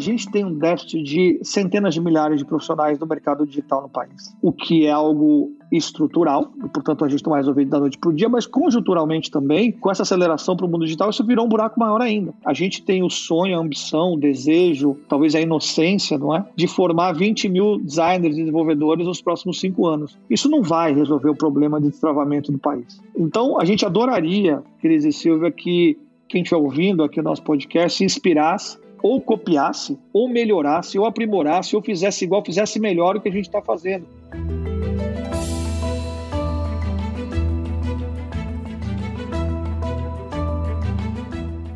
A gente tem um déficit de centenas de milhares de profissionais no mercado digital no país, o que é algo estrutural, e portanto a gente não vai resolver da noite para o dia, mas conjunturalmente também, com essa aceleração para o mundo digital, isso virou um buraco maior ainda. A gente tem o sonho, a ambição, o desejo, talvez a inocência, não é? De formar 20 mil designers e desenvolvedores nos próximos cinco anos. Isso não vai resolver o problema de destravamento do país. Então, a gente adoraria, Cris e Silvia, que quem estiver ouvindo aqui o nosso podcast se inspirasse ou copiasse, ou melhorasse, ou aprimorasse, ou fizesse igual, fizesse melhor o que a gente está fazendo.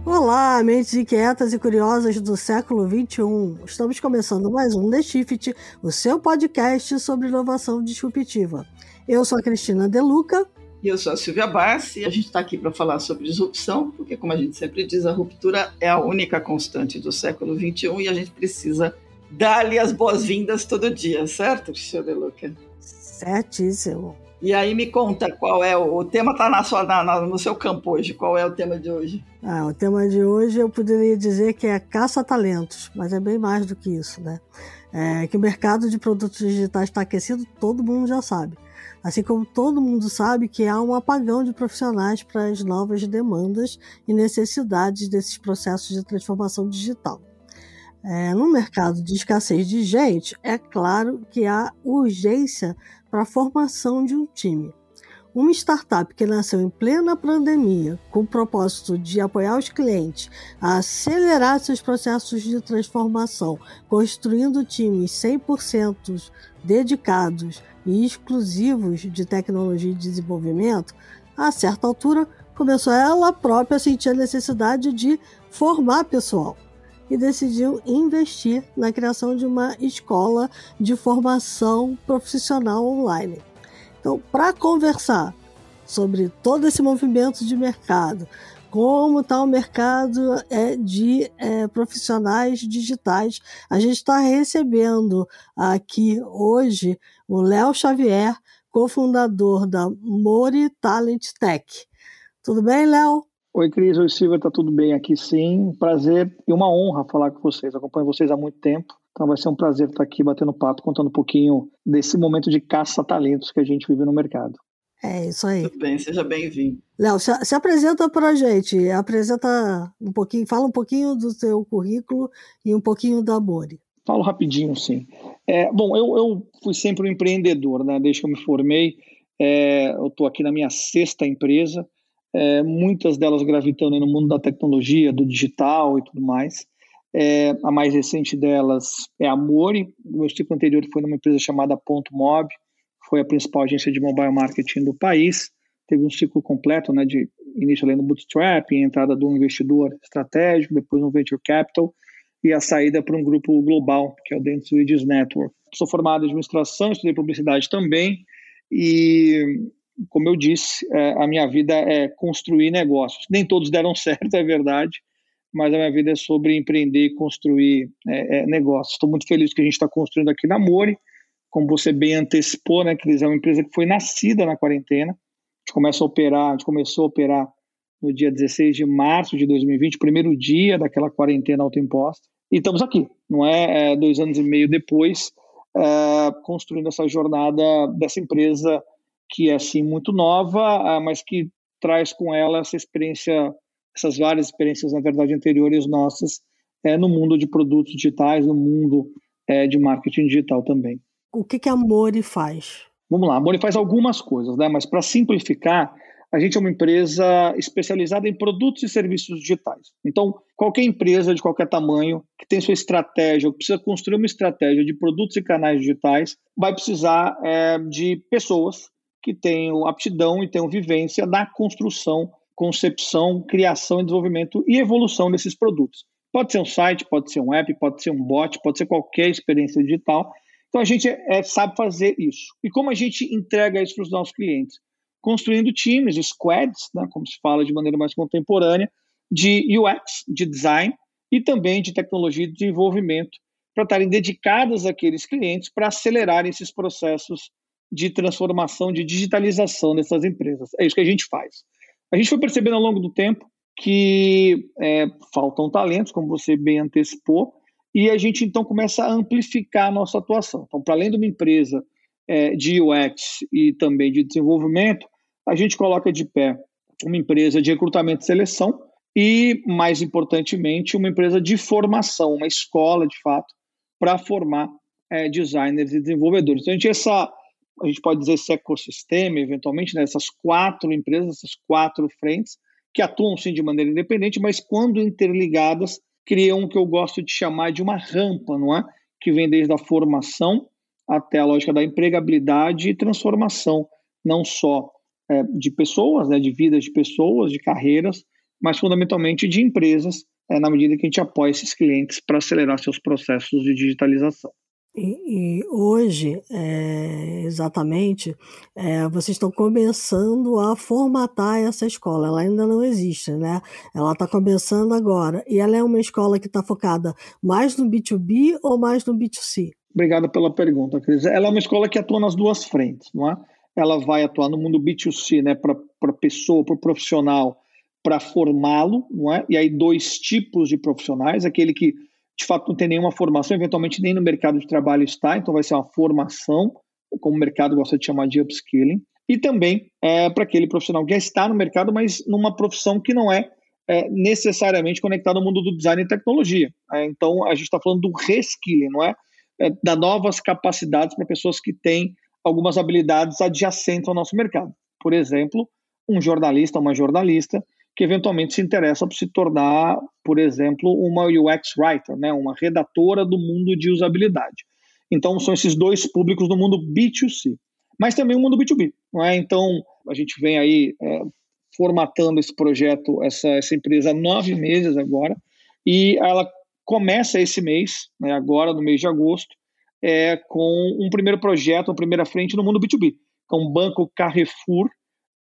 Olá, mentes inquietas e curiosas do século XXI. Estamos começando mais um The Shift, o seu podcast sobre inovação disruptiva. Eu sou a Cristina Deluca. E eu sou a Silvia Bassi e a gente está aqui para falar sobre disrupção, porque, como a gente sempre diz, a ruptura é a única constante do século XXI e a gente precisa dar-lhe as boas-vindas todo dia, certo, Cristina Deluca? Certíssimo. E aí me conta qual é o, o tema está na sua, na, na, no seu campo hoje. Qual é o tema de hoje? Ah, o tema de hoje eu poderia dizer que é caça-talentos, mas é bem mais do que isso, né? É, que o mercado de produtos digitais está aquecido, todo mundo já sabe. Assim como todo mundo sabe que há um apagão de profissionais para as novas demandas e necessidades desses processos de transformação digital. É, no mercado de escassez de gente, é claro que há urgência para a formação de um time. Uma startup que nasceu em plena pandemia, com o propósito de apoiar os clientes a acelerar seus processos de transformação, construindo times 100% dedicados e exclusivos de tecnologia e desenvolvimento, a certa altura começou ela própria a sentir a necessidade de formar pessoal e decidiu investir na criação de uma escola de formação profissional online. Então, para conversar sobre todo esse movimento de mercado, como está o mercado é, de é, profissionais digitais, a gente está recebendo aqui hoje o Léo Xavier, cofundador da Mori Talent Tech. Tudo bem, Léo? Oi, Cris. Oi, Silvia. Tá tudo bem aqui, sim. Prazer e uma honra falar com vocês. Acompanho vocês há muito tempo. Então vai ser um prazer estar aqui batendo papo, contando um pouquinho desse momento de caça-talentos que a gente vive no mercado. É isso aí. Tudo bem, seja bem-vindo. Léo, se, se, apresenta para a gente. Apresenta um pouquinho, fala um pouquinho do seu currículo e um pouquinho da Mori. Falo rapidinho, sim. É, bom, eu, eu fui sempre um empreendedor, né? Desde que eu me formei, é, eu estou aqui na minha sexta empresa é, muitas delas gravitando no mundo da tecnologia, do digital e tudo mais. É, a mais recente delas é a Mori. O meu ciclo anterior foi numa empresa chamada Ponto Mob, foi a principal agência de mobile marketing do país. Teve um ciclo completo, né, de início ali no bootstrap, entrada do investidor estratégico, depois no venture capital e a saída para um grupo global, que é o Dentsu Swedish Network. Sou formado em administração, estudei publicidade também e como eu disse, é, a minha vida é construir negócios. Nem todos deram certo, é verdade, mas a minha vida é sobre empreender e construir é, é, negócios. Estou muito feliz que a gente está construindo aqui na Mori, como você bem antecipou, né, Cris? É uma empresa que foi nascida na quarentena. A gente começa a operar, a gente começou a operar no dia 16 de março de 2020, primeiro dia daquela quarentena autoimposta. E estamos aqui, não é, é dois anos e meio depois, é, construindo essa jornada dessa empresa que é assim muito nova, ah, mas que traz com ela essa experiência, essas várias experiências na verdade anteriores nossas é, no mundo de produtos digitais, no mundo é, de marketing digital também. O que, que a Mori faz? Vamos lá, a Mori faz algumas coisas, né? mas para simplificar, a gente é uma empresa especializada em produtos e serviços digitais. Então, qualquer empresa de qualquer tamanho que tem sua estratégia, ou precisa construir uma estratégia de produtos e canais digitais, vai precisar é, de pessoas que tenham aptidão e tenham vivência na construção, concepção, criação, desenvolvimento e evolução desses produtos. Pode ser um site, pode ser um app, pode ser um bot, pode ser qualquer experiência digital. Então a gente é, sabe fazer isso. E como a gente entrega isso para os nossos clientes? Construindo times, squads, né, como se fala de maneira mais contemporânea, de UX, de design e também de tecnologia de desenvolvimento, para estarem dedicadas àqueles clientes para acelerar esses processos de transformação, de digitalização dessas empresas. É isso que a gente faz. A gente foi percebendo ao longo do tempo que é, faltam talentos, como você bem antecipou, e a gente então começa a amplificar a nossa atuação. Então, para além de uma empresa é, de UX e também de desenvolvimento, a gente coloca de pé uma empresa de recrutamento e seleção e, mais importantemente, uma empresa de formação, uma escola, de fato, para formar é, designers e desenvolvedores. Então, a gente, essa, a gente pode dizer esse ecossistema, eventualmente, né, quatro empresas, essas quatro frentes, que atuam sim de maneira independente, mas quando interligadas, criam o que eu gosto de chamar de uma rampa, não é? Que vem desde a formação até a lógica da empregabilidade e transformação, não só é, de pessoas, né, de vidas de pessoas, de carreiras, mas fundamentalmente de empresas, é, na medida que a gente apoia esses clientes para acelerar seus processos de digitalização. E, e hoje, é, exatamente, é, vocês estão começando a formatar essa escola. Ela ainda não existe, né? Ela está começando agora. E ela é uma escola que está focada mais no B2B ou mais no B2C? Obrigado pela pergunta, Cris. Ela é uma escola que atua nas duas frentes, não é? Ela vai atuar no mundo B2C, né, para a pessoa, para o profissional, para formá-lo, não é? E aí dois tipos de profissionais, aquele que de fato não tem nenhuma formação, eventualmente nem no mercado de trabalho está, então vai ser uma formação, como o mercado gosta de chamar de upskilling, e também é, para aquele profissional que já está no mercado, mas numa profissão que não é, é necessariamente conectada ao mundo do design e tecnologia. É, então a gente está falando do reskilling, não é? é novas capacidades para pessoas que têm algumas habilidades adjacentes ao nosso mercado. Por exemplo, um jornalista, uma jornalista que eventualmente se interessa por se tornar, por exemplo, uma UX writer, né, uma redatora do mundo de usabilidade. Então, são esses dois públicos no mundo B2C, mas também o mundo B2B. Não é? Então, a gente vem aí é, formatando esse projeto, essa, essa empresa há nove meses agora, e ela começa esse mês, né, agora no mês de agosto, é, com um primeiro projeto, uma primeira frente no mundo B2B. Então, o Banco Carrefour,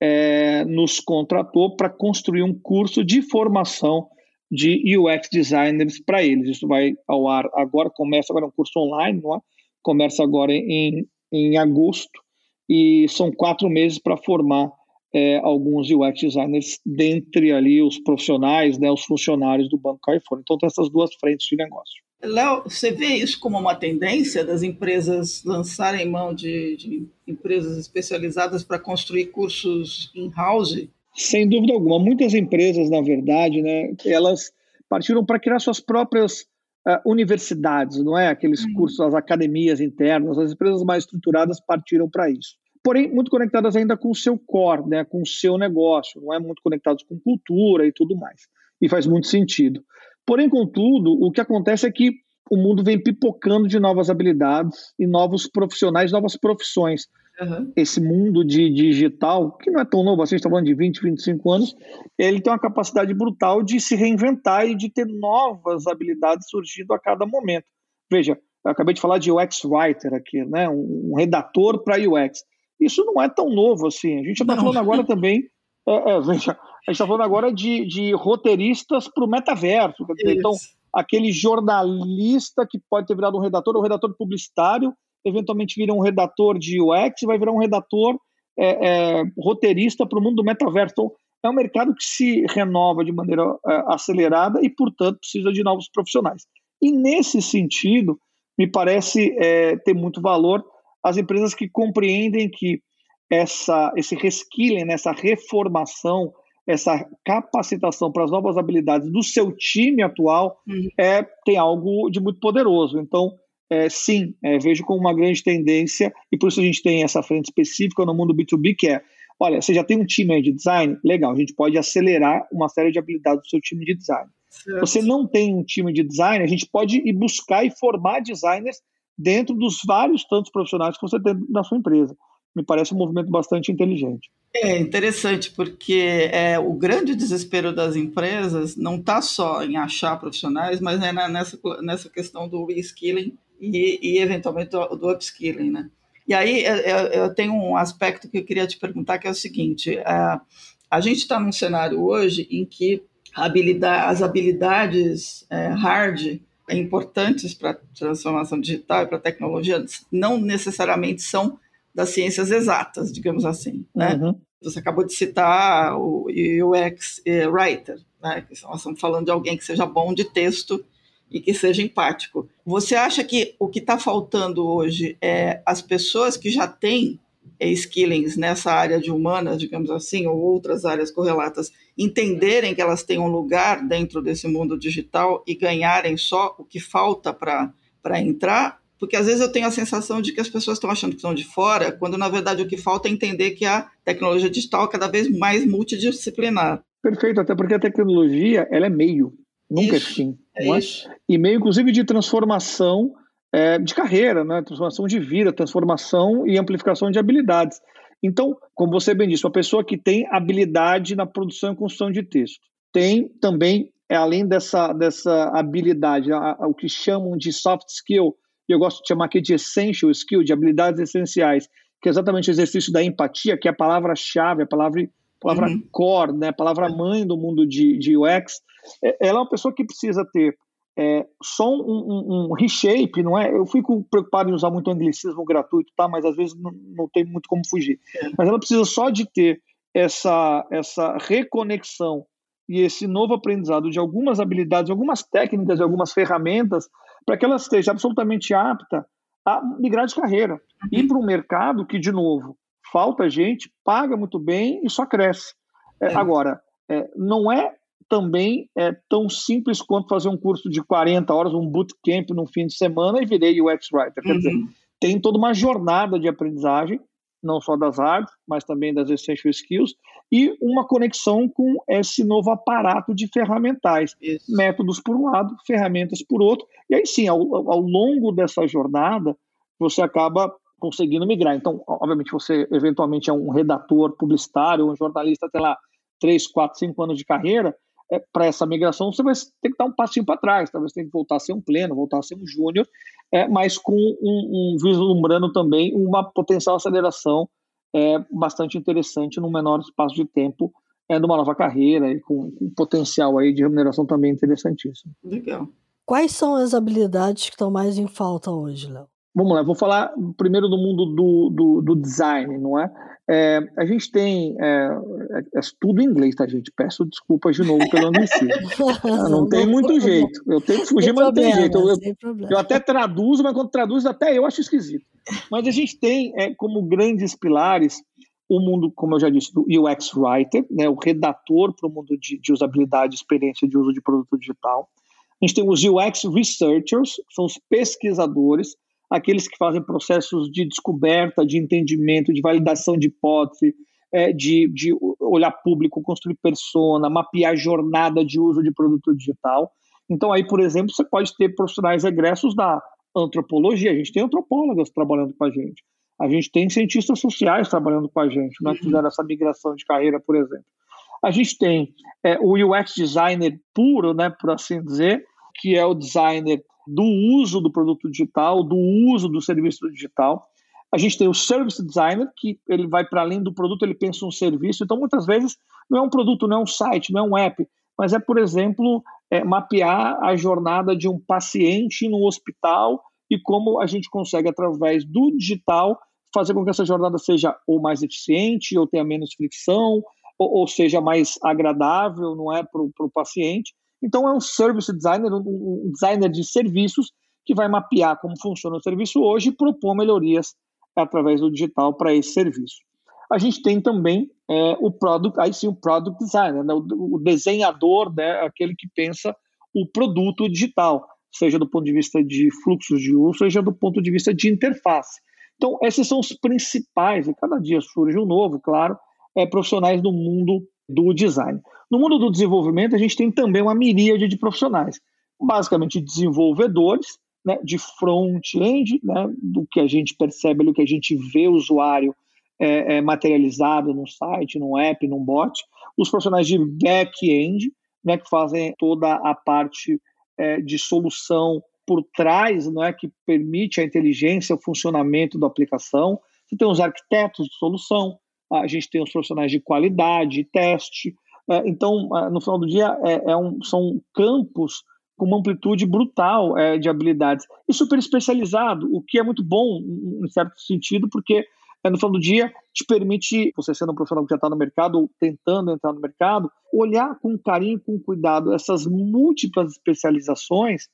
é, nos contratou para construir um curso de formação de UX designers para eles. Isso vai ao ar agora, começa agora um curso online, não é? começa agora em, em agosto, e são quatro meses para formar é, alguns UX designers dentre ali os profissionais, né, os funcionários do Banco Carrefour. Então tem essas duas frentes de negócio. Léo, você vê isso como uma tendência das empresas lançarem mão de, de empresas especializadas para construir cursos in-house? Sem dúvida alguma. Muitas empresas, na verdade, né, elas partiram para criar suas próprias uh, universidades, não é? Aqueles uhum. cursos, as academias internas, as empresas mais estruturadas partiram para isso. Porém, muito conectadas ainda com o seu core, né, com o seu negócio, não é muito conectados com cultura e tudo mais. E faz muito sentido. Porém, contudo, o que acontece é que o mundo vem pipocando de novas habilidades e novos profissionais, novas profissões. Uhum. Esse mundo de, digital, que não é tão novo, assim, a gente está falando de 20, 25 anos, ele tem uma capacidade brutal de se reinventar e de ter novas habilidades surgindo a cada momento. Veja, eu acabei de falar de UX Writer aqui, né? um, um redator para UX. Isso não é tão novo assim. A gente está falando agora também. É, é, veja, a gente está falando agora de, de roteiristas para o metaverso. Dizer, então, aquele jornalista que pode ter virado um redator, ou um redator publicitário, eventualmente vira um redator de UX, vai virar um redator é, é, roteirista para o mundo do metaverso. Então, é um mercado que se renova de maneira é, acelerada e, portanto, precisa de novos profissionais. E, nesse sentido, me parece é, ter muito valor as empresas que compreendem que essa, esse reskilling, né, essa reformação, essa capacitação para as novas habilidades do seu time atual uhum. é, tem algo de muito poderoso. Então, é, sim, é, vejo como uma grande tendência, e por isso a gente tem essa frente específica no mundo B2B, que é, olha, você já tem um time de design? Legal, a gente pode acelerar uma série de habilidades do seu time de design. Certo. Você não tem um time de design, a gente pode ir buscar e formar designers dentro dos vários tantos profissionais que você tem na sua empresa me parece um movimento bastante inteligente. É interessante, porque é, o grande desespero das empresas não está só em achar profissionais, mas é nessa, nessa questão do reskilling e, e eventualmente, do, do upskilling, né? E aí eu, eu, tenho um aspecto que eu queria te perguntar, que é o seguinte, a, a gente está num cenário hoje em que habilidade, as habilidades é, hard importantes para a transformação digital e para a tecnologia não necessariamente são das ciências exatas, digamos assim. Né? Uhum. Você acabou de citar o UX Writer, né? nós estamos falando de alguém que seja bom de texto e que seja empático. Você acha que o que está faltando hoje é as pessoas que já têm skillings nessa área de humanas, digamos assim, ou outras áreas correlatas, entenderem que elas têm um lugar dentro desse mundo digital e ganharem só o que falta para entrar? Porque às vezes eu tenho a sensação de que as pessoas estão achando que estão de fora, quando na verdade o que falta é entender que a tecnologia digital é cada vez mais multidisciplinar. Perfeito, até porque a tecnologia ela é meio, nunca é isso, é fim. É, é E meio, inclusive, de transformação é, de carreira, né? transformação de vida, transformação e amplificação de habilidades. Então, como você bem disse, uma pessoa que tem habilidade na produção e construção de texto, tem também, é, além dessa, dessa habilidade, a, a, o que chamam de soft skill, e eu gosto de chamar aqui de essential skill, de habilidades essenciais, que é exatamente o exercício da empatia, que é a palavra-chave, a palavra, palavra uhum. core, né, a palavra-mãe do mundo de, de UX. É, ela é uma pessoa que precisa ter é, só um, um, um, reshape, não é? Eu fico preocupado em usar muito anglicismo gratuito, tá? Mas às vezes não, não tem muito como fugir. É. Mas ela precisa só de ter essa, essa reconexão e esse novo aprendizado de algumas habilidades, algumas técnicas, algumas ferramentas, para que ela esteja absolutamente apta a migrar de carreira. Ir para um mercado que, de novo, falta gente, paga muito bem e só cresce. É, é. Agora, é, não é também é tão simples quanto fazer um curso de 40 horas, um bootcamp no fim de semana e virei UX Writer. Quer uhum. dizer, tem toda uma jornada de aprendizagem, não só das artes, mas também das essential skills, e uma conexão com esse novo aparato de ferramentais. Isso. Métodos por um lado, ferramentas por outro. E aí sim, ao, ao longo dessa jornada, você acaba conseguindo migrar. Então, obviamente, você eventualmente é um redator publicitário, um jornalista, até lá, 3, 4, 5 anos de carreira, é, para essa migração, você vai ter que dar um passinho para trás, talvez tenha que voltar a ser um pleno, voltar a ser um júnior, é, mas com um, um, vislumbrando também uma potencial aceleração é, bastante interessante num menor espaço de tempo, é, numa nova carreira e com, com potencial aí de remuneração também interessantíssimo. Legal. Quais são as habilidades que estão mais em falta hoje, Léo? Vamos lá, vou falar primeiro do mundo do, do, do design, não é? É, a gente tem. É, é, é, tudo em inglês, tá, gente? Peço desculpas de novo pelo anglicismo. não, não tem muito jeito. Eu tenho que fugir, mas não tem jeito. Eu, eu, eu, até traduzo, mas quando traduzo, até eu acho esquisito. Mas a gente tem é, como grandes pilares o mundo, como eu já disse, do UX Writer, né, o redator para o mundo de, de usabilidade, experiência de uso de produto digital. A gente tem os UX Researchers, que são os pesquisadores aqueles que fazem processos de descoberta, de entendimento, de validação de hipótese, é, de, de olhar público, construir persona, mapear jornada de uso de produto digital. Então, aí, por exemplo, você pode ter profissionais egressos da antropologia, a gente tem antropólogas trabalhando com a gente, a gente tem cientistas sociais trabalhando com a gente, né, que fizeram essa migração de carreira, por exemplo. A gente tem é, o UX designer puro, né, por assim dizer, que é o designer do uso do produto digital, do uso do serviço digital. A gente tem o service designer, que ele vai para além do produto, ele pensa um serviço. Então, muitas vezes, não é um produto, não é um site, não é um app, mas é, por exemplo, é, mapear a jornada de um paciente no hospital e como a gente consegue, através do digital, fazer com que essa jornada seja ou mais eficiente, ou tenha menos fricção, ou, ou seja mais agradável, não é, para o paciente. Então, é um service designer, um designer de serviços que vai mapear como funciona o serviço hoje e propor melhorias através do digital para esse serviço. A gente tem também é, o product, aí sim o product designer, né, o, desenhador, né, aquele que pensa o produto digital, seja do ponto de vista de fluxos de uso, seja do ponto de vista de interface. Então, esses são os principais, e cada dia surge um novo, claro, é, profissionais do mundo do design. No mundo do desenvolvimento, a gente tem também uma miríade de profissionais, basicamente desenvolvedores né, de front-end, né, do que a gente percebe, do que a gente vê o usuário é, é, materializado no site, no app, num bot, os profissionais de back-end, né, que fazem toda a parte é, de solução por trás, não é, que permite a inteligência, o funcionamento da aplicação. Você tem os arquitetos de solução, a gente tem os profissionais de qualidade, teste. É, então, é, no final do dia, é, é um, são campos com uma amplitude brutal de habilidades e super especializado, o que é muito bom em certo sentido, porque no final do dia te permite, você sendo um profissional que já está no mercado ou tentando entrar no mercado, olhar com carinho, com cuidado essas múltiplas especializações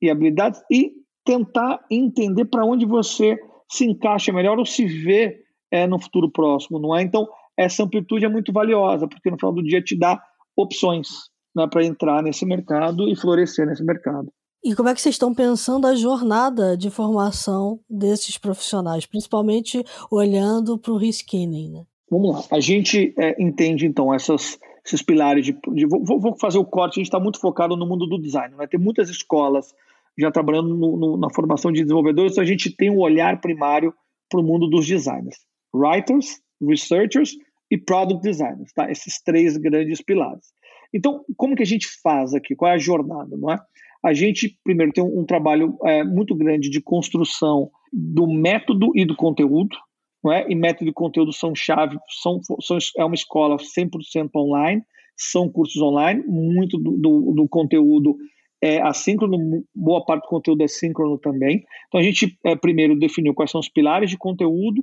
e habilidades e tentar entender para onde você se encaixa melhor ou se vê é, no futuro próximo, não é? Então, essa amplitude é muito valiosa, porque no final do dia te dá opções né, para entrar nesse mercado e florescer nesse mercado. E como é que vocês estão pensando a jornada de formação desses profissionais, principalmente olhando para o reskilling? Né? Vamos lá. A gente é, entende, então, essas, esses pilares de. de vou, vou, fazer o corte, a gente está muito focado no mundo do design. Né? ter muitas escolas já trabalhando no, no, na formação de desenvolvedores, então a gente tem um olhar primário para o mundo dos designers. Writers, researchers e product designers, tá? Esses três grandes pilares. Então, como que a gente faz aqui? Qual é a jornada, não é? A gente, primeiro, tem um, um trabalho é, muito grande de construção do método e do conteúdo, não é? E método e conteúdo são chave, são, são, é uma escola 100% online, são cursos online, muito do, do, do conteúdo é assíncrono, boa parte do conteúdo é síncrono também. Então a gente é, primeiro definiu quais são os pilares de conteúdo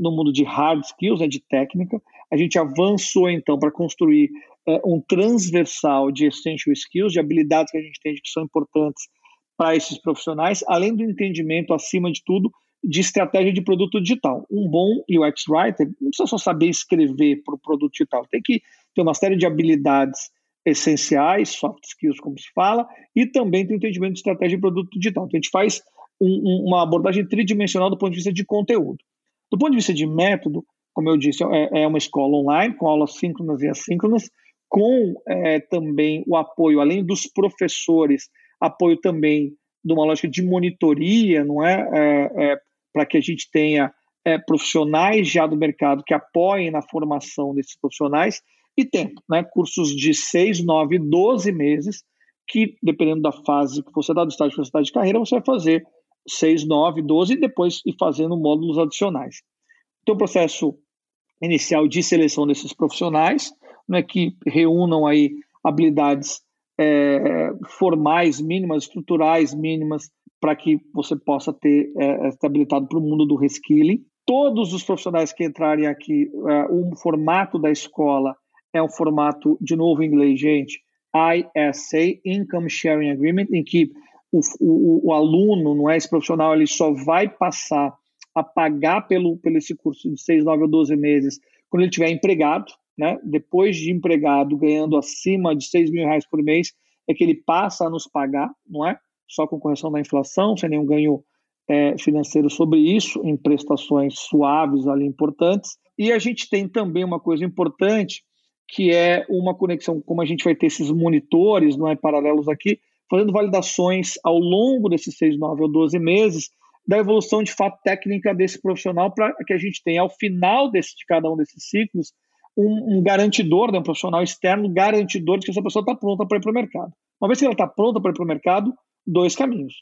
no mundo de hard skills, né, de técnica. A gente avançou então para construir é, um transversal de essential skills, de habilidades que a gente entende que são importantes para esses profissionais, além do entendimento, acima de tudo, de estratégia de produto digital. Um bom UX writer não precisa só saber escrever para o produto digital, tem que ter uma série de habilidades essenciais, soft skills, como se fala, e também tem entendimento de estratégia de produto digital. Então, a gente faz um, um, uma abordagem tridimensional do ponto de vista de conteúdo. Do ponto de vista de método, como eu disse, é, é uma escola online, com aulas síncronas e assíncronas, com é, também o apoio, além dos professores, apoio também de uma lógica de monitoria, não é? é, é Para que a gente tenha é, profissionais já do mercado que apoiem na formação desses profissionais e tempo, né? Cursos de 6, 9, 12 meses, que dependendo da fase que você está, do estágio que você está de carreira, você vai fazer 6, 9, 12 e depois ir fazendo módulos adicionais. Então, o processo inicial de seleção desses profissionais, né, que reúnam aí habilidades é, formais mínimas, estruturais mínimas, para que você possa ter é, para o mundo do reskilling. Todos os profissionais que entrarem aqui, é, o formato da escola é um formato, de novo em inglês, gente, ISA, Income Sharing Agreement, em que o, o, o, aluno, não é esse profissional, ele só vai passar a pagar pelo, pelo esse curso de 6, 9 ou 12 meses quando ele tiver empregado, né? Depois de empregado, ganhando acima de 6 mil reais por mês, é que ele passa a nos pagar, não é? Só com correção da inflação, sem nenhum ganho é, financeiro sobre isso, em prestações suaves ali importantes. E a gente tem também uma coisa importante, que é uma conexão, como a gente vai ter esses monitores, não é, paralelos aqui, fazendo validações ao longo desses seis, nove ou doze meses da evolução de fato técnica desse profissional para que a gente tenha ao final desse, de cada um desses ciclos um, um garantidor, né, um profissional externo garantidor de que essa pessoa está pronta para ir para o mercado. Uma vez que ela está pronta para ir para o mercado, dois caminhos.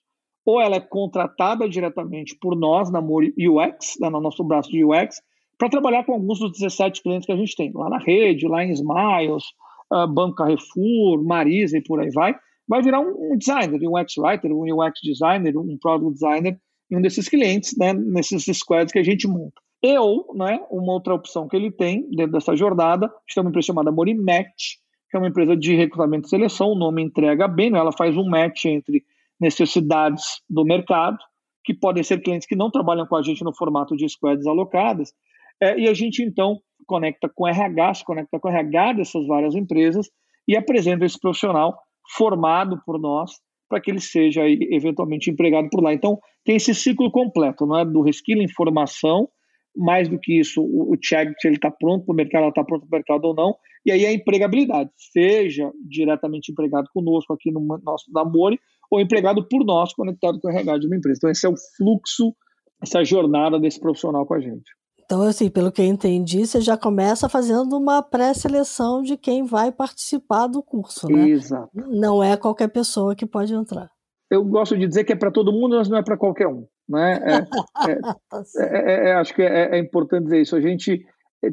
Ou ela é contratada diretamente por nós na Mori UX, né, no nosso braço de UX, para trabalhar com alguns dos 17 clientes que a gente tem, lá na rede, lá em Smiles, uh, Banco Carrefour, Marisa e por aí vai, vai virar um, designer, um UX writer, um UX designer, um product designer em um desses clientes, né, nesses squads que a gente monta. Eu, né, uma outra opção que ele tem dentro dessa jornada, tem uma empresa chamada Morimatch, que é uma empresa de recrutamento e seleção, o nome entrega bem, né, ela faz um match entre necessidades do mercado, que podem ser clientes que não trabalham com a gente no formato de squads alocadas, é, e a gente, então, conecta com RH, se conecta com RH dessas várias empresas e apresenta esse profissional formado por nós para que ele seja eventualmente empregado por lá. Então, tem esse ciclo completo, não é? do reskilling, formação, mais do que isso, o, check se ele está pronto para o mercado, ela está pronto para o mercado ou não, e aí a empregabilidade, seja diretamente empregado conosco aqui no nosso Namore, ou empregado por nós, conectado com o RH de uma empresa. Então, esse é o fluxo, essa jornada desse profissional com a gente. Então, assim, pelo que eu entendi, você já começa fazendo uma pré-seleção de quem vai participar do curso, né? Exato. Não é qualquer pessoa que pode entrar. Eu gosto de dizer que é para todo mundo, mas não é para qualquer um. Né? É, é, tá é, é, acho que é, importante dizer isso. A gente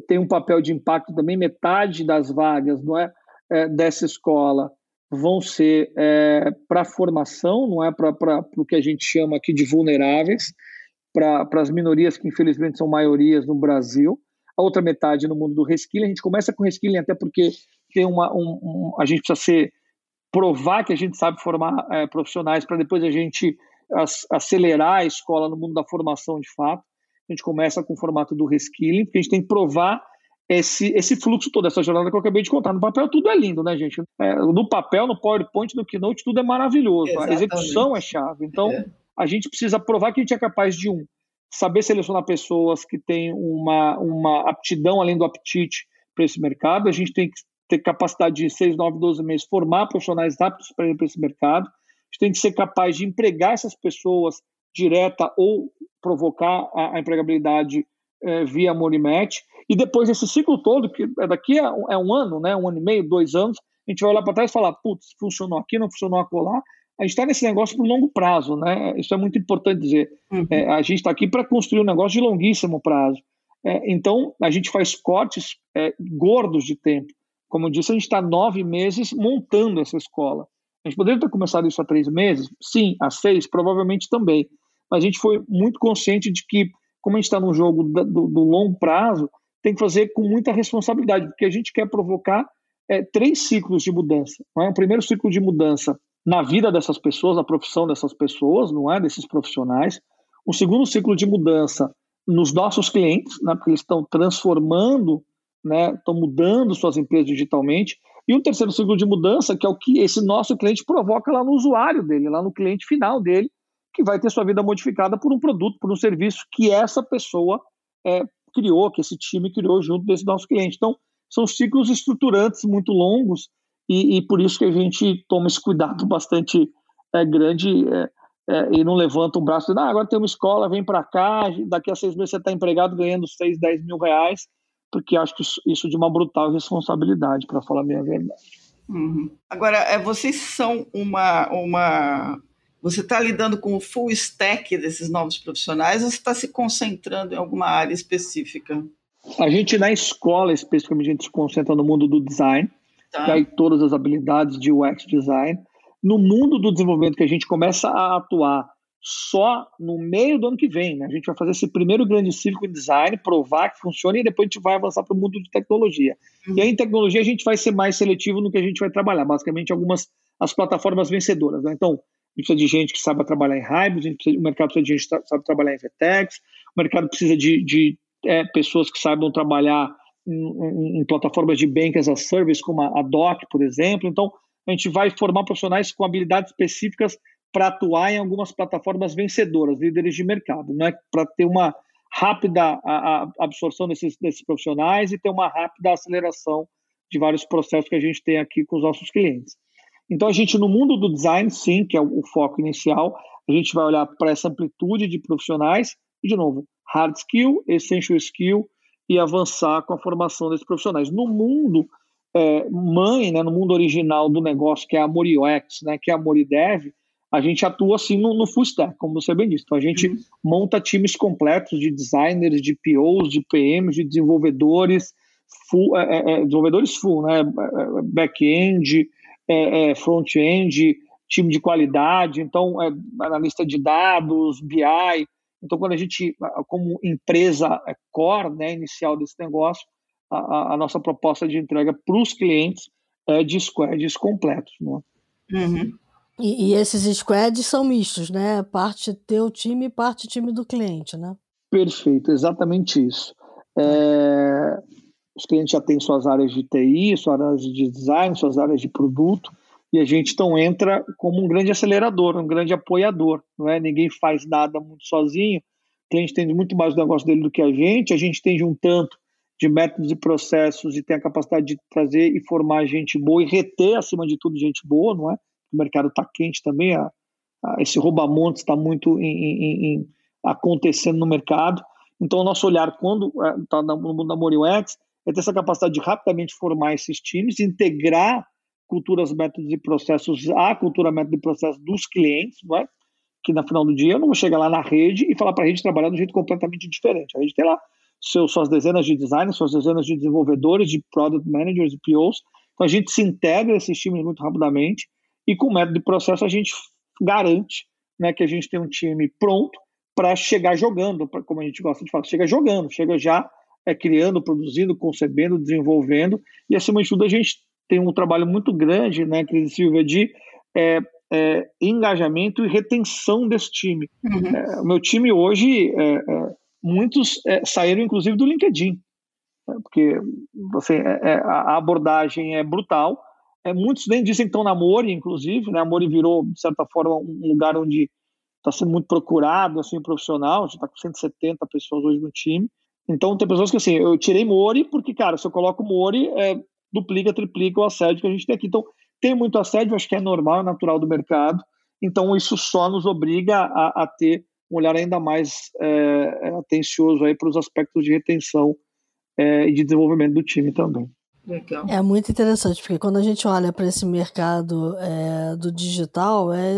tem um papel de impacto também. Metade das vagas não é, dessa escola vão ser para formação, não é para o que a gente chama aqui de vulneráveis para as minorias que infelizmente são maiorias no Brasil, a outra metade no mundo do reskilling. A gente começa com reskilling até porque tem uma, um, um, a gente precisa ser provar que a gente sabe formar é, profissionais para depois a gente acelerar a escola no mundo da formação de fato. A gente começa com o formato do reskilling, porque a gente tem que provar esse, esse fluxo todo, essa jornada que eu acabei de contar. No papel tudo é lindo, né, gente? É, no papel, no PowerPoint, no Keynote, tudo é maravilhoso. Exatamente. A execução é chave. Então, é. A gente precisa provar que a gente é capaz de, um, saber selecionar pessoas que têm uma, uma aptidão além do apetite para esse mercado. A gente tem que ter capacidade de 6, 9, 12 meses formar profissionais aptos para ir para esse mercado. A gente tem que ser capaz de empregar essas pessoas direta ou provocar a, a empregabilidade é, via Morimet. E depois desse ciclo todo, que é daqui a um, é um ano, né, um ano e meio, dois anos, a gente vai olhar para trás e falar, putz, funcionou aqui, não funcionou acolá. A gente está nesse negócio por longo prazo, né? Isso é muito importante dizer. Uhum. É, a gente está aqui para construir um negócio de longuíssimo prazo. É, então, a gente faz cortes é, gordos de tempo. Como eu disse, a gente está nove meses montando essa escola. A gente poderia ter começado isso há três meses? Sim, há seis, provavelmente também. Mas a gente foi muito consciente de que, como a gente está num jogo do, do longo prazo, tem que fazer com muita responsabilidade, porque a gente quer provocar é, três ciclos de mudança. Não é? O primeiro ciclo de mudança na vida dessas pessoas, na profissão dessas pessoas, não é? Desses profissionais. O segundo ciclo de mudança nos nossos clientes, né? porque eles estão transformando, né? estão mudando suas empresas digitalmente. E um terceiro ciclo de mudança, que é o que esse nosso cliente provoca lá no usuário dele, lá no cliente final dele, que vai ter sua vida modificada por um produto, por um serviço que essa pessoa é, criou, que esse time criou junto desse nosso cliente. Então, são ciclos estruturantes muito longos e, e por isso que a gente toma esse cuidado bastante é, grande é, é, e não levanta um braço e diz, ah, agora tem uma escola, vem para cá, daqui a seis meses você está empregado ganhando 6, 10 mil reais, porque acho que isso, isso de uma brutal responsabilidade, para falar a minha verdade. Uhum. Agora, é, vocês são uma, uma você está lidando com o full stack desses novos profissionais ou você está se concentrando em alguma área específica? A gente, na escola, especificamente, a gente se concentra no mundo do design, tá. todas as habilidades de UX design. No mundo do desenvolvimento, que a gente começa a atuar só no meio do ano que vem. Né? A gente vai fazer esse primeiro grande círculo de design, provar que funciona e depois a gente vai avançar para o mundo de tecnologia. Uhum. E aí, em tecnologia, a gente vai ser mais seletivo no que a gente vai trabalhar. Basicamente, algumas as plataformas vencedoras. Né? Então, gente precisa de gente que saiba trabalhar em hybrid, o mercado precisa de gente que sabe trabalhar em VTEX, o mercado precisa de, de é, pessoas que saibam trabalhar em, em, plataformas de bank as a service, como a, DOC, por exemplo. Então, a gente vai formar profissionais com habilidades específicas para atuar em algumas plataformas vencedoras, líderes de mercado, né? para ter uma rápida absorção desses, desses profissionais e ter uma rápida aceleração de vários processos que a gente tem aqui com os nossos clientes. Então, a gente, no mundo do design, sim, que é o, foco inicial, a gente vai olhar para essa amplitude de profissionais e, de novo, hard skill, essential skill e avançar com a formação desses profissionais. No mundo é, mãe, né, no mundo original do negócio, que é a MoriUX, né, que é a Moridev, a gente atua assim no, no full stack, como você bem disse. Então, a gente uhum. monta times completos de designers, de POs, de PMs, de desenvolvedores, full, é, é, é desenvolvedores full, né, é, back-end, é, é, front-end, time de qualidade, então analista de dados, BI. Então, quando a gente, como empresa é, core né, inicial desse negócio, a, a nossa proposta de entrega para os clientes é de squads completos. Né? Uhum. E, e, esses squads são mistos, né? Parte teu time e parte time do cliente, né? Perfeito, exatamente isso. É, os clientes já têm suas áreas de TI, suas áreas de design, suas áreas de produto, e a gente então entra como um grande acelerador, um grande apoiador, não é? Ninguém faz nada muito sozinho, o cliente entende muito mais do negócio dele do que a gente, a gente entende um tanto de métodos e processos e tem a capacidade de trazer e formar gente boa e reter, acima de tudo, gente boa, não é? O mercado está quente também, a, a, esse roubamontes está muito em, em, em, acontecendo no mercado. Então, o nosso olhar, quando está é, no mundo da MoriUX, é ter essa capacidade de rapidamente formar esses times, integrar culturas, métodos e processos à cultura, método e processo dos clientes, não é? que no final do dia eu não vou chegar lá na rede e falar para a rede trabalhar de um jeito completamente diferente. A gente tem lá seus, suas dezenas de designers, suas dezenas de desenvolvedores, de product managers e POs. Então a gente se integra esses times muito rapidamente e com o método de processo a gente garante né, que a gente tem um time pronto para chegar jogando, pra, como a gente gosta de falar, chega jogando, chega já é, criando, produzindo, concebendo, desenvolvendo, e acima de tudo a gente tem um trabalho muito grande, né, Cris Silva, de é, é, engajamento e retenção desse time. Uhum. É, o meu time hoje, é, é, muitos saíram inclusive do LinkedIn, né, porque você, a abordagem é brutal. muitos nem dizem que estão na Mori, inclusive, né? A Mori virou, de certa forma, um lugar onde está sendo muito procurado, assim, profissional, a gente está com 170 pessoas hoje no time. Então, tem pessoas que, assim, eu tirei Mori porque, cara, se eu coloco Mori, é, duplica, triplica o assédio que a gente tem aqui. Então, tem muito assédio, acho que é normal, é natural do mercado. Então, isso só nos obriga a, a ter um olhar ainda mais é, atencioso aí para os aspectos de retenção é, e de desenvolvimento do time também. Legal. É muito interessante, porque quando a gente olha para esse mercado é, do digital, é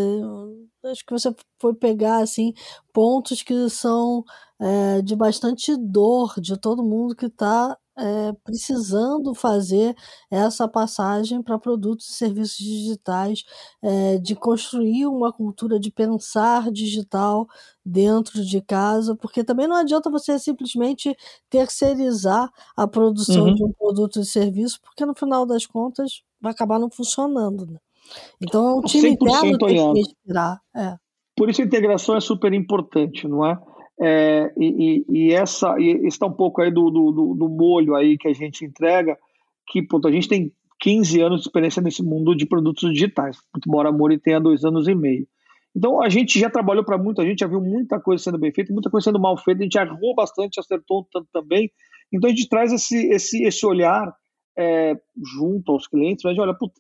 acho que você foi pegar assim pontos que são é, de bastante dor de todo mundo que está é, precisando fazer essa passagem para produtos e serviços digitais, é, de construir uma cultura de pensar digital dentro de casa, porque também não adianta você simplesmente terceirizar a produção uhum. de um produto e serviço, porque no final das contas vai acabar não funcionando. Né? Então, o time interno tem que respirar. É. Por isso a integração é super importante, não é? É e, e, essa e está um pouco aí do, do, do, molho aí que a gente entrega, que a gente tem 15 anos de experiência nesse mundo de produtos digitais, embora a Mori tenha dois anos e meio. Então a gente já trabalhou para muita gente, já viu muita coisa sendo bem feita, muita coisa sendo mal feita, a gente errou bastante, acertou tanto também. Então a gente traz esse, esse, esse olhar é, junto aos clientes, mas olha, puta,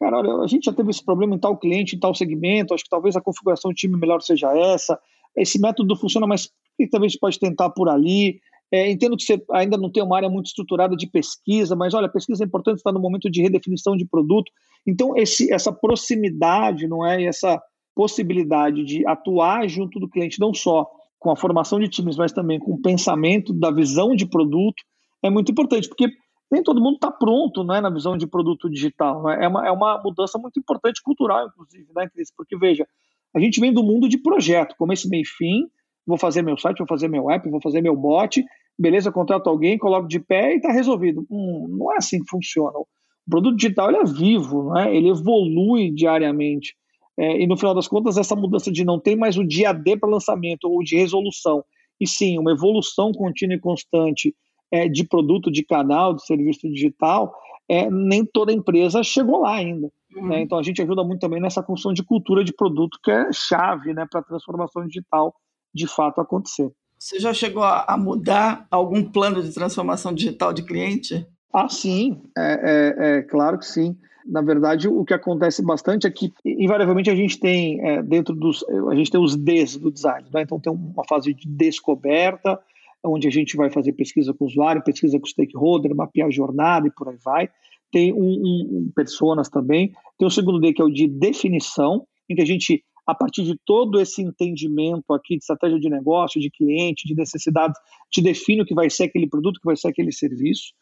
cara, olha, a gente já teve esse problema em tal cliente, em tal segmento, acho que talvez a configuração do time melhor seja essa, esse método funciona, mas talvez pode tentar por ali. É, entendo que você ainda não tem uma área muito estruturada de pesquisa, mas olha, pesquisa é importante, está no momento de redefinição de produto. Então, esse, essa proximidade, não é? E essa possibilidade de atuar junto do cliente, não só com a formação de times, mas também com o pensamento da visão de produto, é muito importante, porque nem todo mundo está pronto né, na visão de produto digital. Né? É, uma, é uma mudança muito importante cultural, inclusive, né, Cris? Porque, veja, a gente vem do mundo de projeto, começo, meio fim, vou fazer meu site, vou fazer meu app, vou fazer meu bot, beleza, contrato alguém, coloco de pé e está resolvido. Hum, não é assim que funciona. O produto digital ele é vivo, né? ele evolui diariamente. É, e no final das contas, essa mudança de não ter mais o dia D para lançamento ou de resolução, e sim uma evolução contínua e constante é, de produto, de canal, de serviço digital, é, nem toda empresa chegou lá ainda. Uhum. Né? Então a gente ajuda muito também nessa construção de cultura de produto que é chave né, para a transformação digital de fato acontecer. Você já chegou a, mudar algum plano de transformação digital de cliente? Ah, sim, é, é, é claro que sim. Na verdade, o que acontece bastante é que, invariavelmente, a gente tem é, dentro dos. A gente tem os Ds do design. Né? Então, tem uma fase de descoberta, onde a gente vai fazer pesquisa com o usuário, pesquisa com o stakeholder, mapear a jornada e por aí vai. Tem um, um, um personas também. Tem o segundo D, que é o de definição, em que a gente, a partir de todo esse entendimento aqui de estratégia de negócio, de cliente, de necessidades, te define o que vai ser aquele produto, o que vai ser aquele serviço.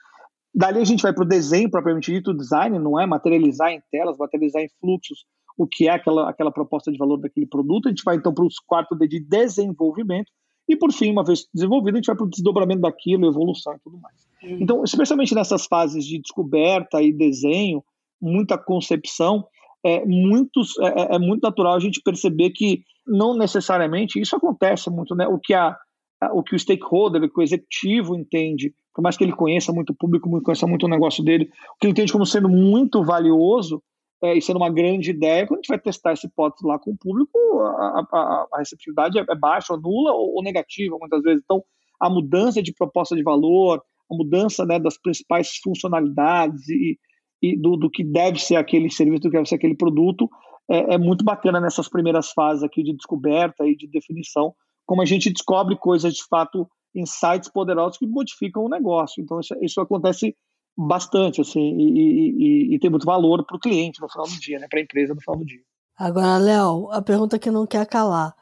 Dali a gente vai para o desenho propriamente dito, o design, não é materializar em telas, materializar em fluxos o que é aquela, aquela proposta de valor daquele produto. A gente vai então para os quarto D de desenvolvimento, e por fim, uma vez desenvolvido, a gente vai para o desdobramento daquilo, evolução e tudo mais. Uhum. Então, especialmente nessas fases de descoberta e desenho, muita concepção, é, muitos, é, é, é muito natural a gente perceber que não necessariamente isso acontece muito, né? O que a, o que o stakeholder, o que o executivo entende, por mais que ele conheça muito o público, conheça muito o negócio dele, o que ele entende como sendo muito valioso, é, e sendo uma grande ideia, quando a gente vai testar essa hipótese lá com o público, a, a, a receptividade é, é baixa, ou nula ou, ou, negativa, muitas vezes. Então, a mudança de proposta de valor, a mudança né, das principais funcionalidades e, e do, do, que deve ser aquele serviço, do que deve ser aquele produto, é, é, muito bacana nessas primeiras fases aqui de descoberta e de definição, como a gente descobre coisas de fato, insights poderosos que modificam o negócio. Então, isso, isso acontece bastante, assim, e, e, e tem muito valor para o cliente no final do dia, né, para a empresa no final do dia. Agora, Léo, a pergunta que não quer calar.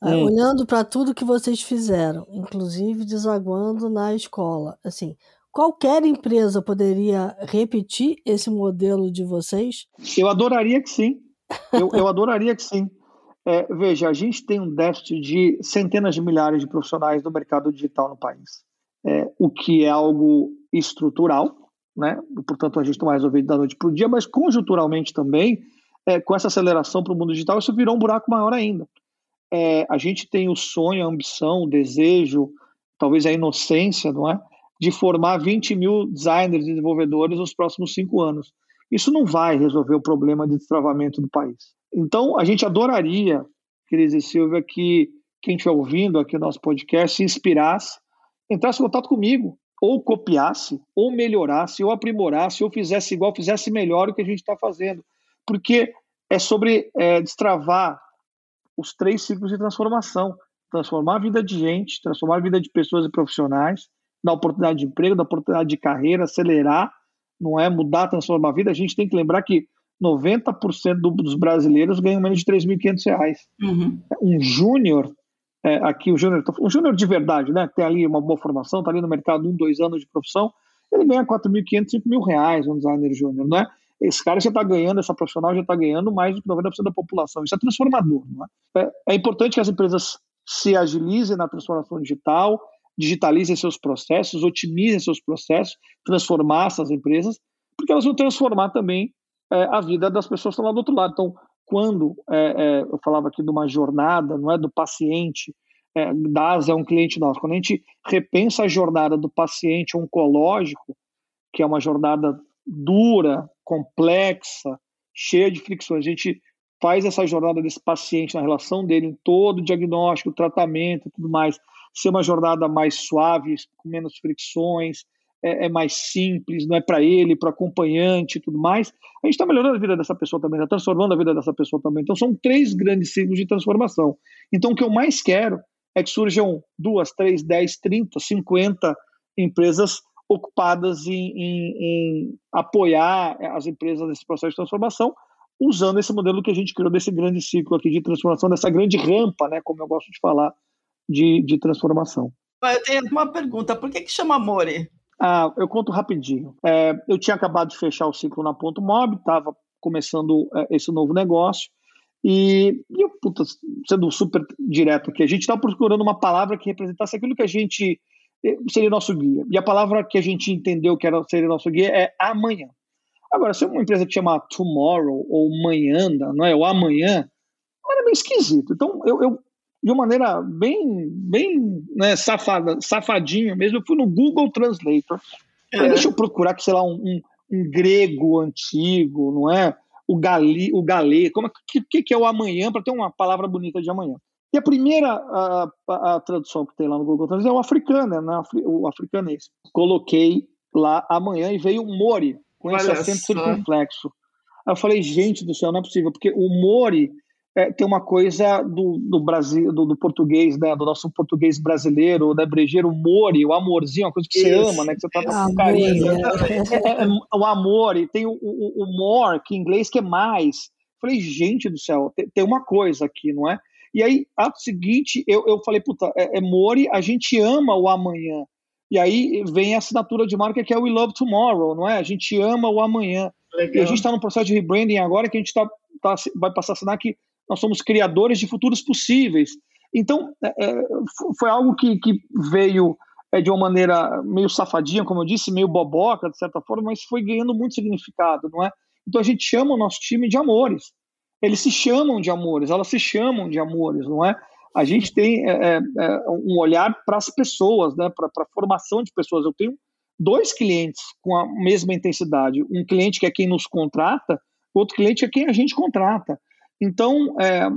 Ah, hum. Olhando para tudo que vocês fizeram, inclusive desaguando na escola, assim, qualquer empresa poderia repetir esse modelo de vocês? Eu adoraria que sim. Eu, eu adoraria que sim. É, veja, a gente tem um déficit de centenas de milhares de profissionais no mercado digital no país, é, o que é algo estrutural, né? portanto a gente não vai resolver da noite para o dia, mas conjunturalmente também, é, com essa aceleração para o mundo digital, isso virou um buraco maior ainda. É, a gente tem o sonho, a ambição, o desejo, talvez a inocência, não é? De formar 20 mil designers e desenvolvedores nos próximos cinco anos. Isso não vai resolver o problema de destravamento do país. Então, a gente adoraria, Cris e Silvia, que quem estiver ouvindo aqui o nosso podcast se inspirasse, entrasse em contato comigo, ou copiasse, ou melhorasse, ou aprimorasse, ou fizesse igual, fizesse melhor o que a gente está fazendo. Porque é sobre é, destravar os três ciclos de transformação. Transformar a vida de gente, transformar a vida de pessoas e profissionais, dar oportunidade de emprego, dar oportunidade de carreira, acelerar, não é mudar, transformar a vida. A gente tem que lembrar que 90% do, dos brasileiros ganham menos de R$ 3.500. Uhum. Um júnior, é, aqui o júnior, um júnior de verdade, né? Tem ali uma boa formação, está ali no mercado um, dois anos de profissão, ele ganha 4.500, 5 mil reais, um designer júnior, não é? Esse cara já está ganhando, essa profissional já está ganhando mais do que 90% da população. Isso é transformador, não é? é? É importante que as empresas se agilizem na transformação digital, digitalizem seus processos, otimizem seus processos, transformar essas empresas, porque elas vão transformar também é, a vida das pessoas que estão lá do outro lado. Então, quando é, é, eu falava aqui de uma jornada, não é do paciente, é, DAS é um cliente nosso, quando a gente repensa a jornada do paciente oncológico, que é uma jornada dura, complexa, cheia de fricções, a gente faz essa jornada desse paciente na relação dele em todo o diagnóstico, tratamento e tudo mais, ser uma jornada mais suave, com menos fricções, é, é mais simples, não é para ele, para acompanhante e tudo mais. A gente está melhorando a vida dessa pessoa também, está transformando a vida dessa pessoa também. Então, são três grandes ciclos de transformação. Então, o que eu mais quero é que surjam duas, três, dez, trinta, cinquenta empresas ocupadas em, em, em apoiar as empresas nesse processo de transformação, usando esse modelo que a gente criou desse grande ciclo aqui de transformação, dessa grande rampa, né, como eu gosto de falar, de, de transformação. Eu tenho uma pergunta, por que, que chama Amore? Ah, eu conto rapidinho. É, eu tinha acabado de fechar o ciclo na Ponto Mob, estava começando é, esse novo negócio, e, e eu, puta, sendo super direto aqui, a gente estava procurando uma palavra que representasse aquilo que a gente é, seria nosso guia. E a palavra que a gente entendeu que era, seria nosso guia é amanhã. Agora, se uma empresa que chama tomorrow ou manhã, não é? Ou amanhã, era meio esquisito. Então, eu, eu de uma maneira bem, bem né, safada, safadinha mesmo, eu fui no Google Translator. É. Deixa eu procurar, que, sei lá, um, um, um, grego antigo, não é? O, gali, o galê, como é, que, que é o amanhã, para ter uma palavra bonita de amanhã. E a primeira a, a, a, tradução que tem lá no Google Translate é o africano, né? o africanês. Coloquei lá amanhã e veio o Mori, com esse acento circunflexo. Aí eu falei, gente do céu, não é possível, porque o Mori é, tem uma coisa do, do Brasil, do, do, português, né, do nosso português brasileiro, né, brejeiro, mori, o amorzinho, uma coisa que Isso. você ama, né, que você trata com carinho. É, é, é, o amor, e tem o, o, o more, que em inglês que é mais. Falei, gente do céu, tem, tem uma coisa aqui, não é? E aí, ato seguinte, eu, eu falei, puta, é, é Mori, a gente ama o amanhã. E aí vem a assinatura de marca que é We Love Tomorrow, não é? A gente ama o amanhã. Legal. E a gente está no processo de rebranding agora que a gente tá, tá, vai passar a assinar que nós somos criadores de futuros possíveis. Então, é, é, foi algo que, que veio é, de uma maneira meio safadinha, como eu disse, meio boboca, de certa forma, mas foi ganhando muito significado, não é? Então a gente chama o nosso time de amores. Eles se chamam de amores, elas se chamam de amores, não é? A gente tem é, é, é um olhar para as pessoas, né? para a formação de pessoas. Eu tenho dois clientes com a mesma intensidade. Um cliente que é quem nos contrata, outro cliente é quem a gente contrata. Então, é,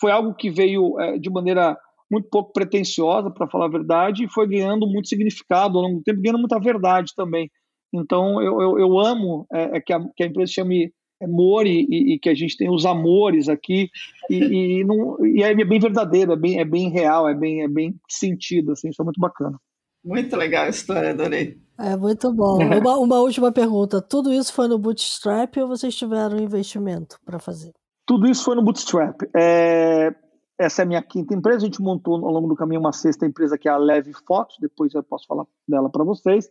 foi algo que veio é, de maneira muito pouco pretensiosa, para falar a verdade, e foi ganhando muito significado ao longo do tempo, ganhando muita verdade também. Então, eu, eu, eu amo é, é que, a, que, a, empresa chame Mori e, e, que a gente tem os amores aqui, e, e, não, e é bem verdadeiro, é bem, é bem real, é bem, é bem sentido, assim, isso é muito bacana. Muito legal a história, adorei. É muito bom. Uma, uma última pergunta: tudo isso foi no Bootstrap ou vocês tiveram investimento para fazer? Tudo isso foi no Bootstrap. É, essa é a minha quinta empresa. A gente montou ao longo do caminho uma sexta empresa que é a Leve Fotos. Depois eu posso falar dela para vocês.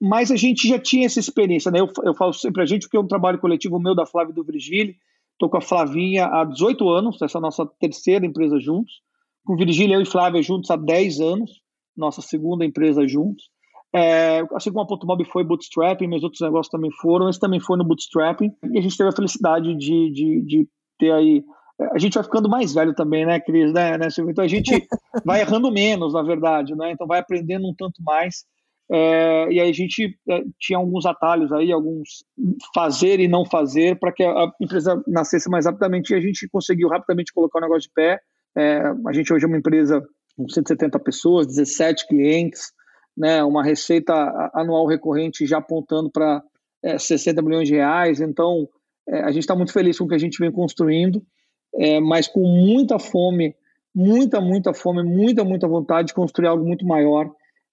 Mas a gente já tinha essa experiência, né? Eu, eu falo sempre a gente porque é um trabalho coletivo meu da Flávia e do Virgílio. Estou com a Flavinha há 18 anos, essa é a nossa terceira empresa juntos. Com Virgílio, eu e Flávia juntos há 10 anos, nossa segunda empresa juntos. É, assim como a Ponto Mob foi bootstrapping, meus outros negócios também foram, esse também foi no bootstrapping, e a gente teve a felicidade de, de, de ter aí. A gente vai ficando mais velho também, né, Cris? Né, né, Então a gente vai errando menos, na verdade, né? Então vai aprendendo um tanto mais. É, e aí a gente é, tinha alguns atalhos aí, alguns fazer e não fazer, para que a empresa nascesse mais rapidamente e a gente conseguiu rapidamente colocar o negócio de pé. É, a gente hoje é uma empresa com 170 pessoas, 17 clientes, né, uma receita anual recorrente já apontando para é, 60 milhões de reais. Então, é, a gente está muito feliz com o que a gente vem construindo, é, mas com muita fome, muita, muita fome, muita, muita vontade de construir algo muito maior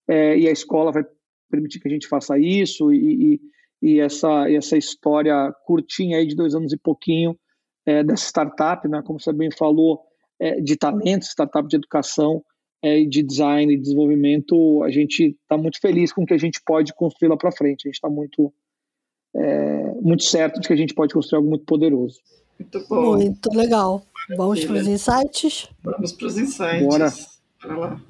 é, e a escola vai permitir que a gente faça isso e, e, e essa, essa história curtinha aí de dois anos e pouquinho é, dessa startup, né, como você bem falou, é, de talento, startup de educação de design e desenvolvimento, a gente está muito feliz com o que a gente pode construir lá para frente. A gente está muito, é, muito certo de que a gente pode construir algo muito poderoso. Muito bom. Muito legal. Vamos para os insights? Vamos para os insights. Bora. Para lá.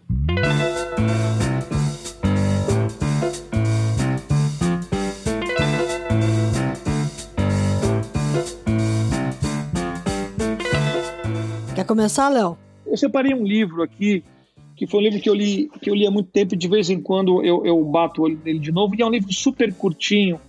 Quer começar, Léo? Eu separei um livro aqui, que foi um livro que eu li, que eu li há muito tempo, de vez em quando eu, eu bato o olho nele de novo, e é um livro super curtinho.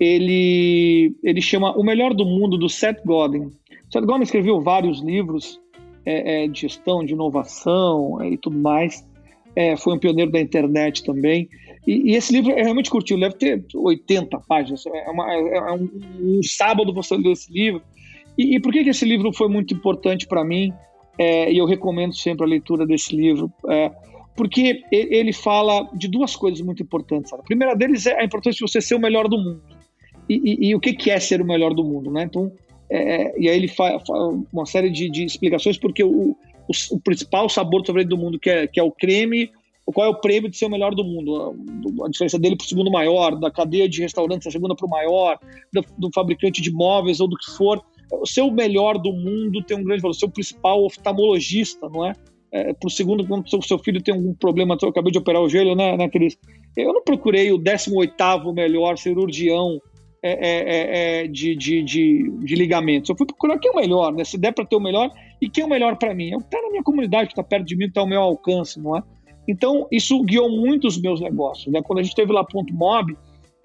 Ele, ele chama O Melhor do Mundo, do Seth Godin. Seth Godin escreveu vários livros é, é, de gestão, de inovação é, e tudo mais. É, foi um pioneiro da internet também. E, e, esse livro é realmente curtinho, deve ter 80 páginas. É, uma, é, é um, um, sábado você lê esse livro e, e por que, que esse livro foi muito importante para mim? É, e eu recomendo sempre a leitura desse livro, é, porque ele fala de duas coisas muito importantes. Sabe? A primeira deles é a importância de você ser o melhor do mundo. E, e, e o que, que é ser o melhor do mundo, né? Então, é, e aí ele faz uma série de, de explicações porque o, o, o, principal sabor do mundo, que é, que é o creme, qual é o prêmio de ser o melhor do mundo? A, a diferença dele para o segundo maior, da cadeia de restaurantes, a segunda para o maior, do, do, fabricante de móveis ou do que for o seu melhor do mundo tem um grande valor, o seu principal oftalmologista, não é? é para o segundo, quando o seu filho tem algum problema, eu acabei de operar o joelho, né, né Cris? Eu não procurei o 18 melhor cirurgião é, é, é, é, de, de, de, de, ligamentos. Eu fui procurar quem é o melhor, né? Se der para ter o melhor, e quem é o melhor para mim? É o que está na minha comunidade, que está perto de mim, está ao meu alcance, não é? Então, isso guiou muito os meus negócios. Né? Quando a gente teve lá Ponto Mob,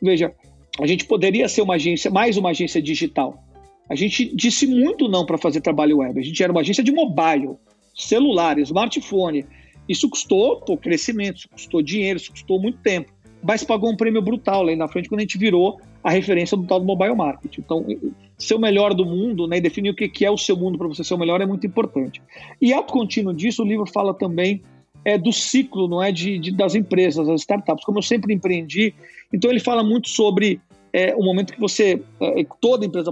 veja, a gente poderia ser uma agência, mais uma agência digital. A gente disse muito não para fazer trabalho web. A gente era uma agência de mobile, celular, smartphone. Isso custou pô, crescimento, isso custou dinheiro, isso custou muito tempo. Mas pagou um prêmio brutal lá na frente quando a gente virou a referência do tal do mobile marketing. Então, ser o melhor do mundo, né, e definir o que é o seu mundo para você ser o melhor é muito importante. E ao contínuo disso, o livro fala também é, do ciclo, não é, de, de, das empresas, das startups. Como eu sempre empreendi, então ele fala muito sobre é o momento que você, é, toda empresa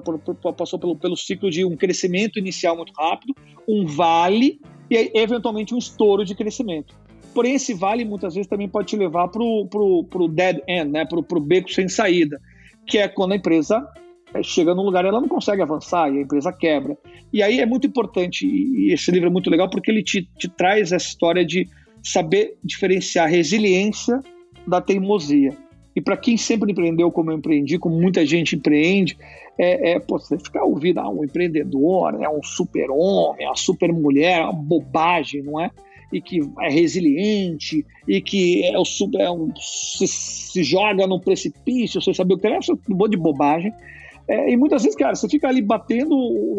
passou pelo, pelo ciclo de um crescimento inicial muito rápido, um vale e eventualmente um estouro de crescimento. Porém, esse vale muitas vezes também pode te levar para o dead end, né? para o beco sem saída, que é quando a empresa é, chega num lugar ela não consegue avançar e a empresa quebra. E aí é muito importante, e esse livro é muito legal porque ele te, te traz essa história de saber diferenciar resiliência da teimosia. E para quem sempre empreendeu como eu empreendi, como muita gente empreende, é, é pô, você ficar ouvindo, ah, um empreendedor é um super-homem, uma super-mulher, é uma bobagem, não é? E que é resiliente, e que é, o super, é um, se, se, joga no precipício, você saber o que é, um monte de bobagem. É, e muitas vezes, cara, você fica ali batendo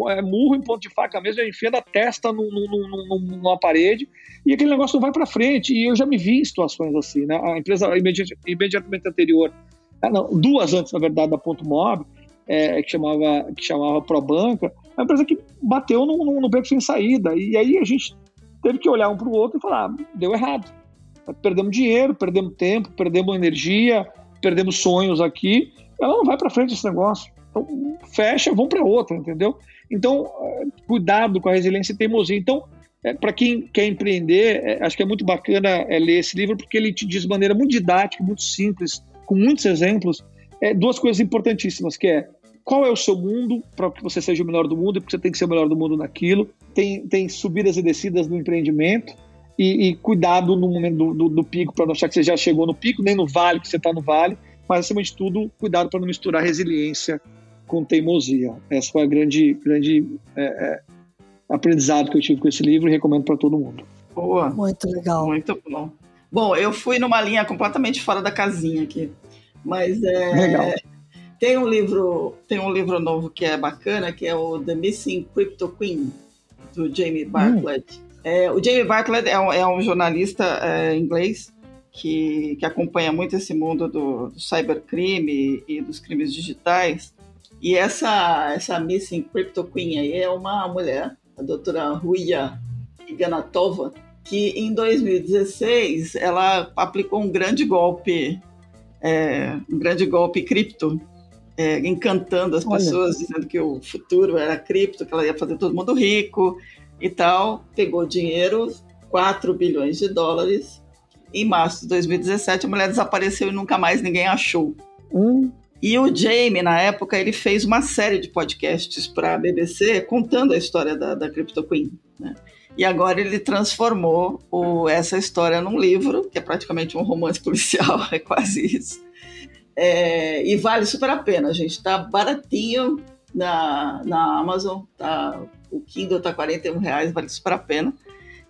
é, murro em ponto de faca mesmo, enfiando a testa no, no, no, numa parede, e aquele negócio não vai para frente. E eu já me vi em situações assim, né? A empresa imediatamente anterior, ah, não, duas antes, na verdade, da Ponto Mob, é, que chamava que chamava ProBanca, uma empresa que bateu no, no, no beco sem saída. E aí a gente teve que olhar um para o outro e falar: ah, deu errado. Perdemos dinheiro, perdemos tempo, perdemos energia, perdemos sonhos aqui. Ela não vai para frente esse negócio. Então, fecha, vão para outra, entendeu? Então, é, cuidado com a resiliência e teimosia. Então, é, para quem quer empreender, é, acho que é muito bacana é, ler esse livro, porque ele te diz de maneira muito didática, muito simples, com muitos exemplos, duas coisas importantíssimas, que é qual é o seu mundo para que você seja o melhor do mundo e porque você tem que ser o melhor do mundo naquilo. Tem, tem subidas e descidas no empreendimento. e, e cuidado no momento do, do, do pico, para não achar que você já chegou no pico, nem no vale, que você está no vale, mas acima de tudo, cuidado para não misturar resiliência com teimosia. Essa foi a grande, grande é, é, aprendizado que eu tive com esse livro e recomendo para todo mundo. Boa. Muito legal. Muito bom. Bom, eu fui numa linha completamente fora da casinha aqui, mas é, legal. Tem um livro, tem um livro novo que é bacana, que é o The Missing Crypto Queen do Jamie Bartlett. Hum. É, o Jamie Bartlett é um, é um jornalista é, inglês que, que acompanha muito esse mundo do, do cybercrime e dos crimes digitais. E essa, essa Missing Crypto Queen aí é uma mulher, a doutora Ruia Iganatova, que em 2016 ela aplicou um grande golpe, é, um grande golpe cripto, é, encantando as Olha. pessoas, dizendo que o futuro era cripto, que ela ia fazer todo mundo rico e tal. Pegou dinheiro, 4 bilhões de dólares, em março de 2017, a mulher desapareceu e nunca mais ninguém achou. Hum. E o Jamie, na época, ele fez uma série de podcasts para a BBC contando a história da, da Crypto Queen. Né? E agora ele transformou o, essa história num livro, que é praticamente um romance policial, é quase isso. É, e vale super a pena, gente. Está baratinho na, na Amazon. Tá, o Kindle está 41 reais, vale super a pena.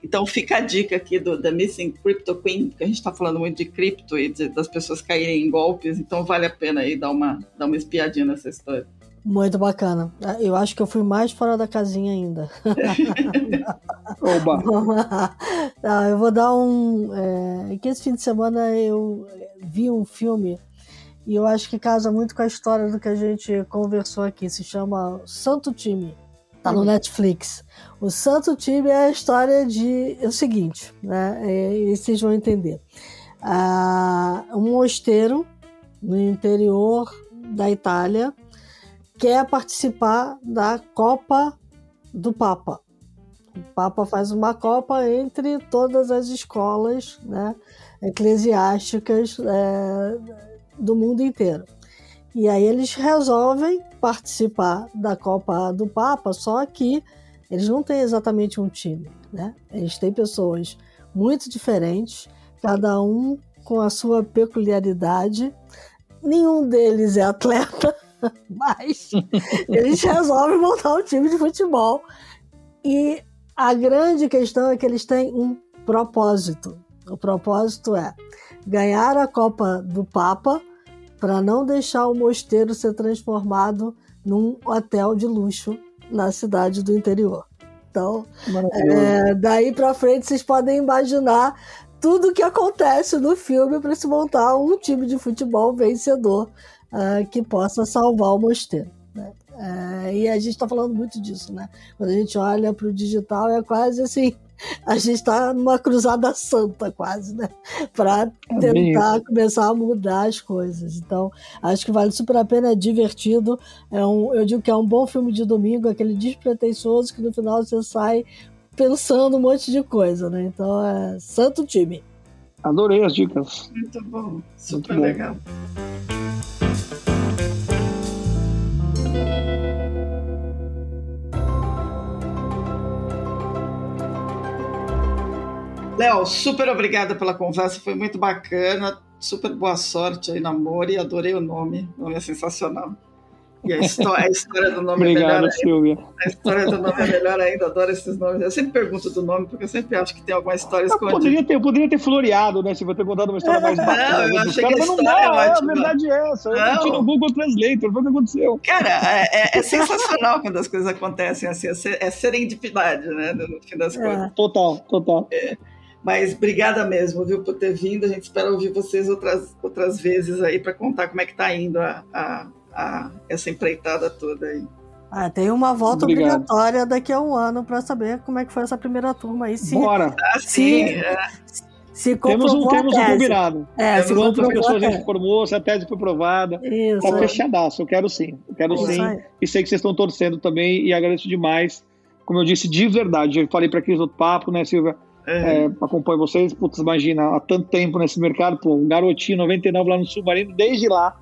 Então fica a dica aqui do The Missing Crypto Queen, porque a gente está falando muito de cripto e de, das pessoas caírem em golpes, então vale a pena aí dar uma, dar uma espiadinha nessa história. Muito bacana. Eu acho que eu fui mais fora da casinha ainda. Oba! Tá, eu vou dar um. É, que esse fim de semana eu vi um filme e eu acho que casa muito com a história do que a gente conversou aqui. Se chama Santo Time. Tá no uhum. Netflix. O Santo Time é a história de. É o seguinte, né? É, e vocês vão entender. Ah, um mosteiro no interior da Itália quer participar da Copa do Papa. O Papa faz uma Copa entre todas as escolas né, eclesiásticas é, do mundo inteiro. E aí eles resolvem participar da Copa do Papa, só que eles não têm exatamente um time, né? Eles têm pessoas muito diferentes, cada um com a sua peculiaridade. Nenhum deles é atleta, mas eles resolvem montar um time de futebol. E a grande questão é que eles têm um propósito. O propósito é ganhar a Copa do Papa para não deixar o mosteiro ser transformado num hotel de luxo na cidade do interior. Então, é, daí para frente vocês podem imaginar tudo o que acontece no filme para se montar um time de futebol vencedor uh, que possa salvar o mosteiro. Né? E a gente está falando muito disso, né? Quando a gente olha para o digital, é quase assim a gente está numa cruzada santa quase, né? Para é tentar começar a mudar as coisas. Então, acho que vale super a pena, é divertido. É um, eu digo que é um bom filme de domingo, aquele despretensioso que no final você sai pensando um monte de coisa, né? Então, é santo time. Adorei as dicas. Muito bom, super Muito legal. Léo, super obrigada pela conversa, foi muito bacana. Super boa sorte aí no amor e adorei o nome. O nome é sensacional. E a história, a história do nome Obrigado, é melhor Silvia. Ainda. A história do nome é melhor ainda, adoro esses nomes. Eu sempre pergunto do nome, porque eu sempre acho que tem alguma história escondida. Poderia ter, poderia ter floreado, né? Se você ter contado uma história mais bacana. Não, eu achei cara, que a não dá, é, a verdade é essa. Eu não. no Google Translator, foi o que aconteceu. Cara, é, é, é, sensacional quando as coisas acontecem assim, é serendipidade, né? No fim das é. contas. Total, total. É. Mas obrigada mesmo, viu, por ter vindo. A gente espera ouvir vocês outras, outras vezes aí para contar como é que está indo a, a, a, essa empreitada toda aí. Ah, tem uma volta Obrigado. obrigatória daqui a um ano para saber como é que foi essa primeira turma aí. Se, Bora! Ah, sim, se, é. se temos um, temos um combinado. É, se quantas pessoas a gente formou, se a tese foi aprovada. Isso. Tá fechadaço. Eu quero sim. Eu quero Isso sim. Aí. E sei que vocês estão torcendo também e agradeço demais. Como eu disse, de verdade. Eu falei para aqui no outro papo, né, Silvia? É. É, acompanho vocês, putz, imagina, há tanto tempo nesse mercado, pô, um garotinho 99 lá no Submarino, desde lá,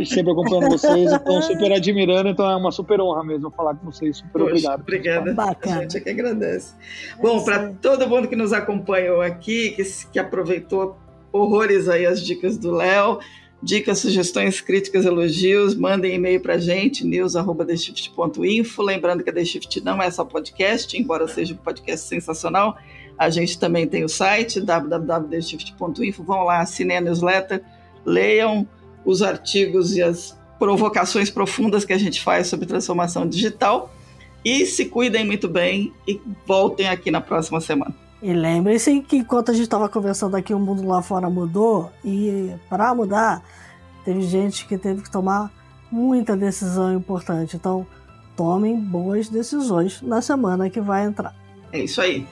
e sempre acompanhando vocês, então super admirando, então é uma super honra mesmo falar com vocês, super Poxa, obrigado. Obrigada, Bacana. a gente é que agradece. É Bom, para todo mundo que nos acompanhou aqui, que, que aproveitou horrores aí as dicas do Léo, Dicas, sugestões, críticas, elogios, mandem e-mail para a gente, news.theshift.info. Lembrando que a The Shift não é só podcast, embora seja um podcast sensacional. A gente também tem o site www.theshift.info. Vão lá, assinem a newsletter, leiam os artigos e as provocações profundas que a gente faz sobre transformação digital. E se cuidem muito bem e voltem aqui na próxima semana. E lembrem-se que enquanto a gente estava conversando aqui, o mundo lá fora mudou e para mudar, teve gente que teve que tomar muita decisão importante. Então, tomem boas decisões na semana que vai entrar. É isso aí.